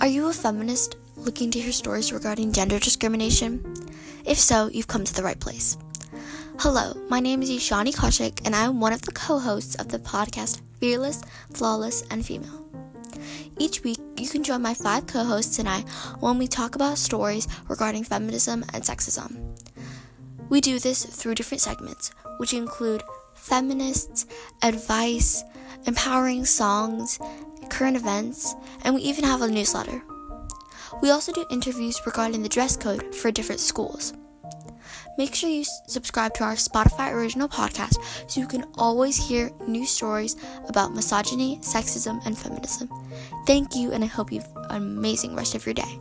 Are you a feminist looking to hear stories regarding gender discrimination? If so, you've come to the right place. Hello, my name is Ishani Koshik, and I am one of the co hosts of the podcast Fearless, Flawless, and Female. Each week, you can join my five co hosts and I when we talk about stories regarding feminism and sexism. We do this through different segments, which include feminists, advice, empowering songs, current events, and we even have a newsletter. We also do interviews regarding the dress code for different schools. Make sure you subscribe to our Spotify original podcast so you can always hear new stories about misogyny, sexism, and feminism. Thank you, and I hope you have an amazing rest of your day.